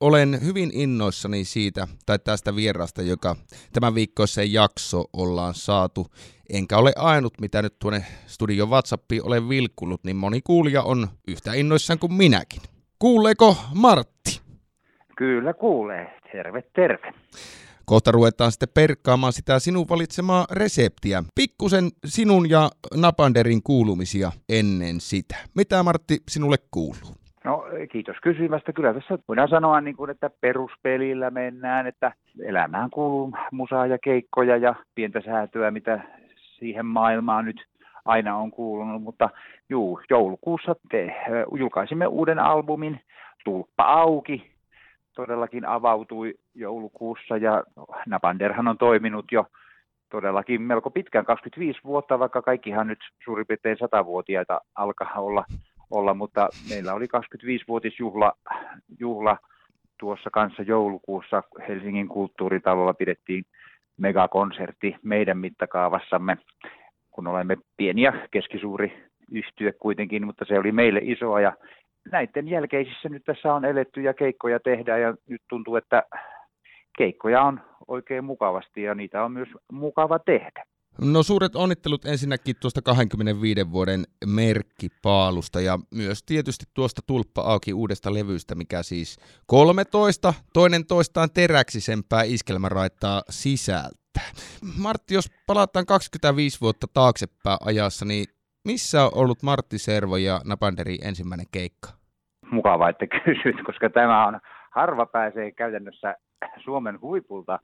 olen hyvin innoissani siitä, tai tästä vierasta, joka tämän viikkoisen jakso ollaan saatu. Enkä ole ainut, mitä nyt tuonne studion WhatsAppiin olen vilkkunut, niin moni kuulija on yhtä innoissaan kuin minäkin. Kuuleeko Martti? Kyllä kuulee. Terve, terve. Kohta ruvetaan sitten perkkaamaan sitä sinun valitsemaa reseptiä. Pikkusen sinun ja Napanderin kuulumisia ennen sitä. Mitä Martti sinulle kuuluu? No kiitos kysymästä. Kyllä tässä voidaan sanoa, niin kuin, että peruspelillä mennään, että elämään kuuluu musaa ja keikkoja ja pientä säätöä, mitä siihen maailmaan nyt aina on kuulunut. Mutta juu, joulukuussa te, julkaisimme uuden albumin Tulppa auki, todellakin avautui joulukuussa ja Napanderhan on toiminut jo todellakin melko pitkään, 25 vuotta, vaikka kaikkihan nyt suurin piirtein 100-vuotiaita alkaa olla, olla mutta meillä oli 25-vuotisjuhla juhla tuossa kanssa joulukuussa Helsingin kulttuuritalolla pidettiin megakonsertti meidän mittakaavassamme, kun olemme pieni ja keskisuuri yhtye kuitenkin, mutta se oli meille isoa ja näiden jälkeisissä nyt tässä on eletty ja keikkoja tehdään ja nyt tuntuu, että keikkoja on oikein mukavasti ja niitä on myös mukava tehdä. No suuret onnittelut ensinnäkin tuosta 25 vuoden merkkipaalusta ja myös tietysti tuosta Tulppa auki uudesta levystä, mikä siis 13 toinen toistaan teräksisempää iskelmäraittaa sisältää. Martti, jos palataan 25 vuotta taaksepäin ajassa, niin missä on ollut Martti Servo ja Napanderi ensimmäinen keikka? Mukava, että kysyt, koska tämä on harva pääsee käytännössä Suomen huipulta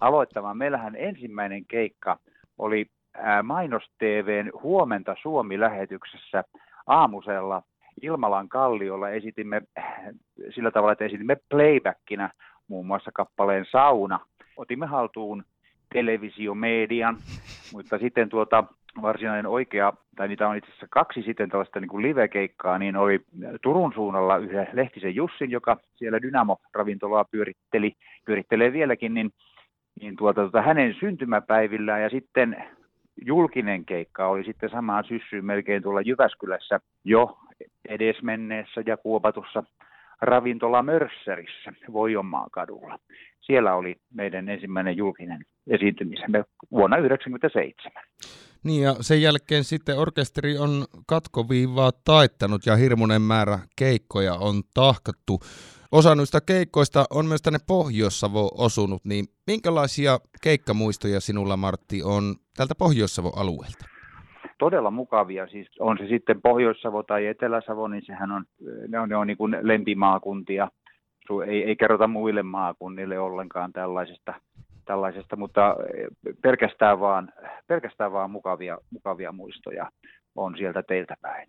aloittamaan. Meillähän ensimmäinen keikka oli Mainos TVn Huomenta Suomi-lähetyksessä aamusella Ilmalan kalliolla esitimme sillä tavalla, että esitimme playbackina muun muassa kappaleen Sauna. Otimme haltuun televisiomedian, mutta sitten tuota varsinainen oikea, tai niitä on itse asiassa kaksi sitten tällaista niin kuin live-keikkaa, niin oli Turun suunnalla yhden Lehtisen Jussin, joka siellä Dynamo-ravintolaa pyöritteli, pyörittelee vieläkin, niin, niin tuota, tuota, hänen syntymäpäivillään ja sitten julkinen keikka oli sitten samaan syssyyn melkein tuolla Jyväskylässä jo edesmenneessä ja kuopatussa ravintola Mörsserissä Voijonmaan kadulla. Siellä oli meidän ensimmäinen julkinen esiintymisemme vuonna 1997. Niin ja sen jälkeen sitten orkesteri on katkoviivaa taittanut ja hirmuinen määrä keikkoja on tahkattu. Osa noista keikkoista on myös tänne Pohjois-Savo osunut, niin minkälaisia keikkamuistoja sinulla Martti on tältä Pohjois-Savon alueelta? Todella mukavia, siis on se sitten Pohjois-Savo tai Etelä-Savo, niin sehän on, ne on, ne on niin kuin lempimaakuntia. Ei, ei kerrota muille maakunnille ollenkaan tällaisesta tällaisesta, mutta pelkästään vaan, pelkästään vaan mukavia, mukavia muistoja on sieltä teiltä päin.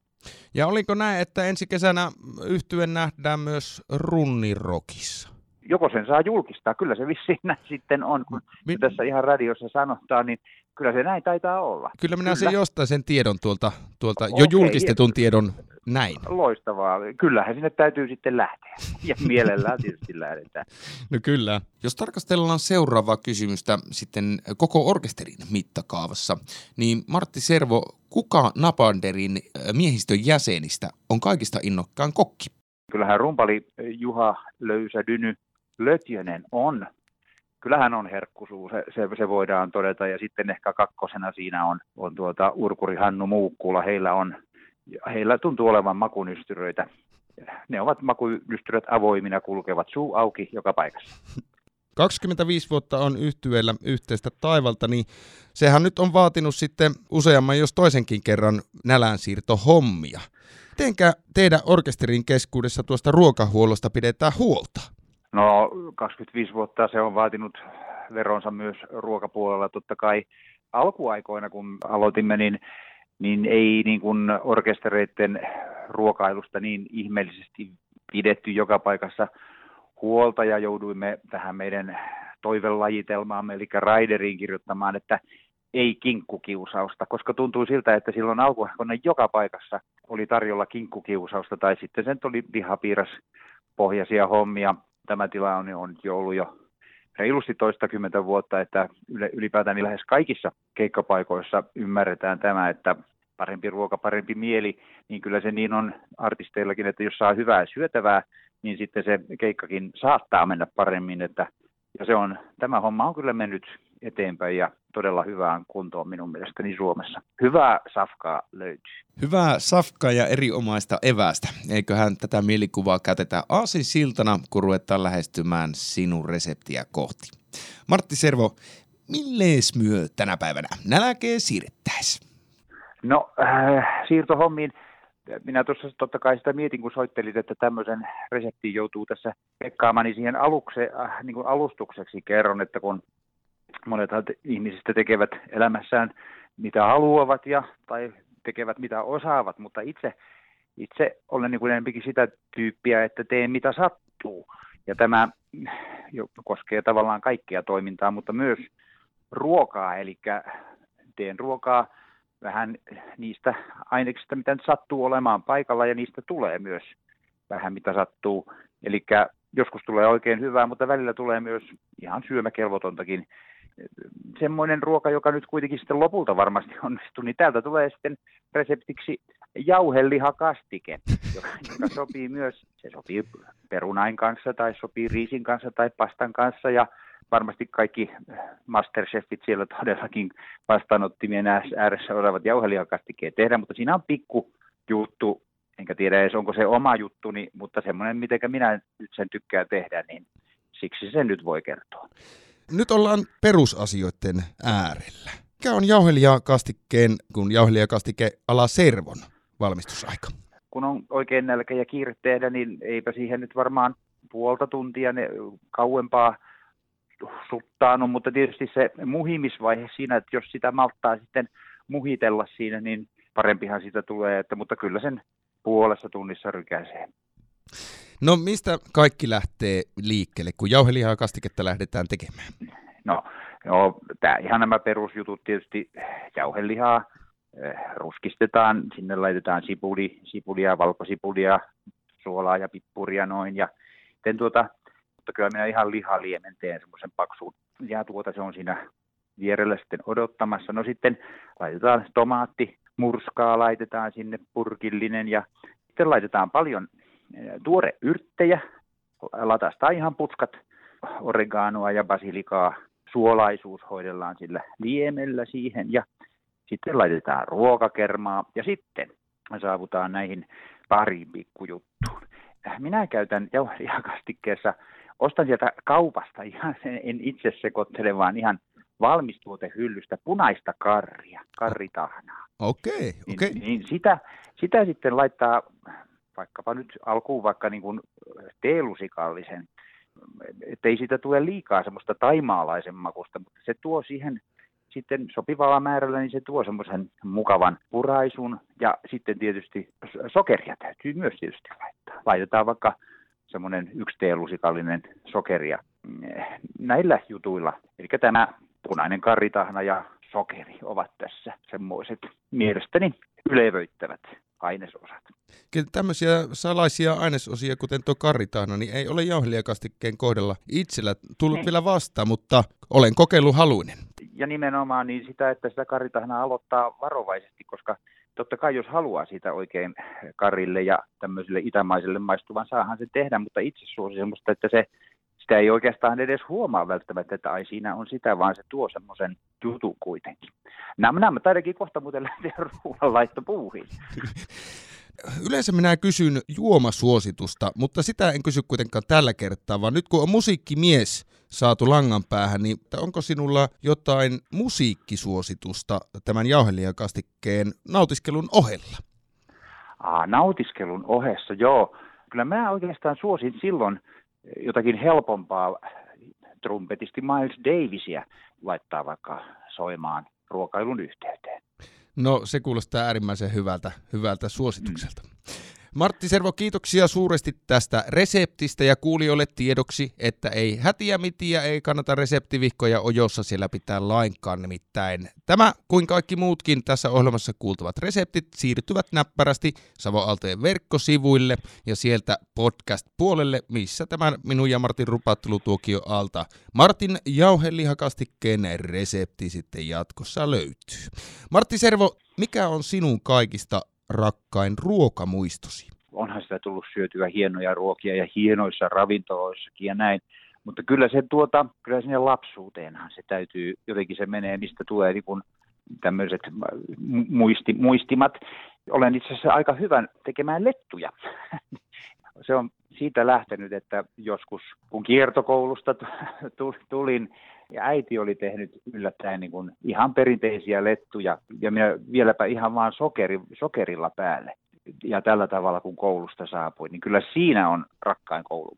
Ja oliko näin, että ensi kesänä yhtyen nähdään myös runnirokissa? Joko sen saa julkistaa, kyllä se vissiin näin sitten on, kun Mit... tässä ihan radiossa sanotaan, niin kyllä se näin taitaa olla. Kyllä minä kyllä. sen jostain sen tiedon tuolta, tuolta okay, jo julkistetun tiedon näin. Loistavaa. Kyllähän sinne täytyy sitten lähteä. Ja mielellään tietysti lähdetään. No kyllä. Jos tarkastellaan seuraavaa kysymystä sitten koko orkesterin mittakaavassa, niin Martti Servo, kuka Napanderin miehistön jäsenistä on kaikista innokkaan kokki? Kyllähän rumpali Juha Löysä Dyny Lötjönen on. Kyllähän on herkkusuu, se, se, se, voidaan todeta. Ja sitten ehkä kakkosena siinä on, on tuota Urkuri Hannu Muukkula. Heillä on heillä tuntuu olevan makunystyröitä. Ne ovat makunystyröt avoimina, kulkevat suu auki joka paikassa. 25 vuotta on yhtyeellä yhteistä taivalta, niin sehän nyt on vaatinut sitten useamman, jos toisenkin kerran nälänsiirtohommia. Mitenkä teidän orkesterin keskuudessa tuosta ruokahuollosta pidetään huolta? No 25 vuotta se on vaatinut veronsa myös ruokapuolella. Totta kai alkuaikoina, kun aloitimme, niin niin ei niin kuin orkestereiden ruokailusta niin ihmeellisesti pidetty joka paikassa huolta ja jouduimme tähän meidän toivelajitelmaamme, eli Raideriin kirjoittamaan, että ei kinkkukiusausta, koska tuntui siltä, että silloin alkuaikoina joka paikassa oli tarjolla kinkkukiusausta, tai sitten sen oli lihapiiras pohjaisia hommia. Tämä tila on, on jo ollut jo reilusti toistakymmentä vuotta, että ylipäätään niin lähes kaikissa keikkapaikoissa ymmärretään tämä, että parempi ruoka, parempi mieli, niin kyllä se niin on artisteillakin, että jos saa hyvää syötävää, niin sitten se keikkakin saattaa mennä paremmin, että ja se on, tämä homma on kyllä mennyt eteenpäin ja todella hyvään kuntoon minun mielestäni Suomessa. Hyvää safkaa löytyy. Hyvää safkaa ja erinomaista evästä. Eiköhän tätä mielikuvaa käytetä aasin siltana, kun ruvetaan lähestymään sinun reseptiä kohti. Martti Servo, millees myö tänä päivänä nälkeen siirrettäisiin? No, äh, siirtohommiin minä tuossa totta kai sitä mietin, kun soittelit, että tämmöisen reseptin joutuu tässä kekkaamaan, niin siihen alukse, äh, niin kuin alustukseksi kerron, että kun monet ihmisistä tekevät elämässään mitä haluavat ja, tai tekevät mitä osaavat, mutta itse, itse olen niin kuin enemmänkin sitä tyyppiä, että teen mitä sattuu. Ja tämä jo koskee tavallaan kaikkea toimintaa, mutta myös ruokaa, eli teen ruokaa vähän niistä aineksista, mitä nyt sattuu olemaan paikalla, ja niistä tulee myös vähän mitä sattuu. Eli joskus tulee oikein hyvää, mutta välillä tulee myös ihan syömäkelvotontakin. Semmoinen ruoka, joka nyt kuitenkin sitten lopulta varmasti onnistuu, niin täältä tulee sitten reseptiksi jauhelihakastike, joka, joka sopii myös, se sopii perunain kanssa tai sopii riisin kanssa tai pastan kanssa ja varmasti kaikki masterchefit siellä todellakin vastaanottimien ääressä olevat jauhelihakastikeet tehdä, mutta siinä on pikku juttu, enkä tiedä edes onko se oma juttuni, mutta semmoinen, miten minä nyt sen tykkään tehdä, niin siksi sen nyt voi kertoa. Nyt ollaan perusasioiden äärellä. Mikä on jauhelijakastikkeen, kun jauhelijakastike ala servon valmistusaika? Kun on oikein nälkä ja kiire tehdä, niin eipä siihen nyt varmaan puolta tuntia ne kauempaa suttaanut, mutta tietysti se muhimisvaihe siinä, että jos sitä malttaa sitten muhitella siinä, niin parempihan siitä tulee, että, mutta kyllä sen puolessa tunnissa rykäisee. No mistä kaikki lähtee liikkeelle, kun jauhelihaa kastiketta lähdetään tekemään? No, no tää, ihan nämä perusjutut tietysti jauhelihaa eh, ruskistetaan, sinne laitetaan sipuli, sipulia, valkosipulia, suolaa ja pippuria noin ja sitten tuota, mutta kyllä minä ihan lihaliemen teen semmoisen paksuun. Ja tuota se on siinä vierellä sitten odottamassa. No sitten laitetaan tomaatti, murskaa laitetaan sinne purkillinen ja sitten laitetaan paljon eh, tuore yrttejä, latastaa ihan putkat, oreganoa ja basilikaa, suolaisuus hoidellaan sillä liemellä siihen ja sitten laitetaan ruokakermaa ja sitten saavutaan näihin pariin pikkujuttuun. Minä käytän jauhelijakastikkeessa ostan sieltä kaupasta ihan, en itse sekoittele, vaan ihan valmistuotehyllystä punaista karria, karritahnaa. Okei, okay, okei. Okay. Niin, niin sitä, sitä sitten laittaa vaikkapa nyt alkuun vaikka niin kuin teelusikallisen, ettei siitä tule liikaa semmoista taimaalaisen makusta, mutta se tuo siihen sitten sopivalla määrällä, niin se tuo semmoisen mukavan puraisun ja sitten tietysti sokeria täytyy myös tietysti laittaa. Laitetaan vaikka semmoinen yksi teelusikallinen sokeria näillä jutuilla. Eli tämä punainen karritahna ja sokeri ovat tässä semmoiset mielestäni ylevöittävät ainesosat. Tämmöisiä salaisia ainesosia, kuten tuo karritahna, niin ei ole jauhelijakastikkeen kohdalla itsellä tullut niin. vielä vastaan, mutta olen kokeiluhaluinen. Ja nimenomaan niin sitä, että sitä karritahnaa aloittaa varovaisesti, koska totta kai jos haluaa siitä oikein karille ja tämmöiselle itämaiselle maistuvan, saahan se tehdä, mutta itse suosi semmoista, että se, sitä ei oikeastaan edes huomaa välttämättä, että ai siinä on sitä, vaan se tuo semmoisen jutun kuitenkin. Nämä, nämä taidakin kohta muuten lähteä ruoanlaittopuuhiin. Yleensä minä kysyn juomasuositusta, mutta sitä en kysy kuitenkaan tällä kertaa, vaan nyt kun on musiikkimies saatu langan päähän, niin onko sinulla jotain musiikkisuositusta tämän jauhelijakastikkeen nautiskelun ohella? Aa, nautiskelun ohessa, joo. Kyllä mä oikeastaan suosin silloin jotakin helpompaa trumpetisti Miles Davisia laittaa vaikka soimaan ruokailun yhteyteen. No se kuulostaa äärimmäisen hyvältä, hyvältä suositukselta. Mm. Martti Servo, kiitoksia suuresti tästä reseptistä ja kuulijoille tiedoksi, että ei hätiä mitiä, ei kannata reseptivihkoja ojossa siellä pitää lainkaan. Nimittäin tämä, kuin kaikki muutkin tässä ohjelmassa kuultavat reseptit, siirtyvät näppärästi Savo Alteen verkkosivuille ja sieltä podcast-puolelle, missä tämän minun ja Martin rupattelutuokio alta Martin jauhelihakastikkeen resepti sitten jatkossa löytyy. Martti Servo, mikä on sinun kaikista rakkain ruokamuistosi? onhan sitä tullut syötyä hienoja ruokia ja hienoissa ravintoloissakin ja näin. Mutta kyllä se tuota, kyllä sinne lapsuuteenhan se täytyy, jotenkin se menee, mistä tulee niin kuin tämmöiset muisti, muistimat. Olen itse asiassa aika hyvän tekemään lettuja. se on siitä lähtenyt, että joskus kun kiertokoulusta tulin ja äiti oli tehnyt yllättäen niin kuin ihan perinteisiä lettuja ja minä vieläpä ihan vaan sokeri, sokerilla päälle. Ja tällä tavalla kun koulusta saapuin, niin kyllä siinä on rakkain koulu,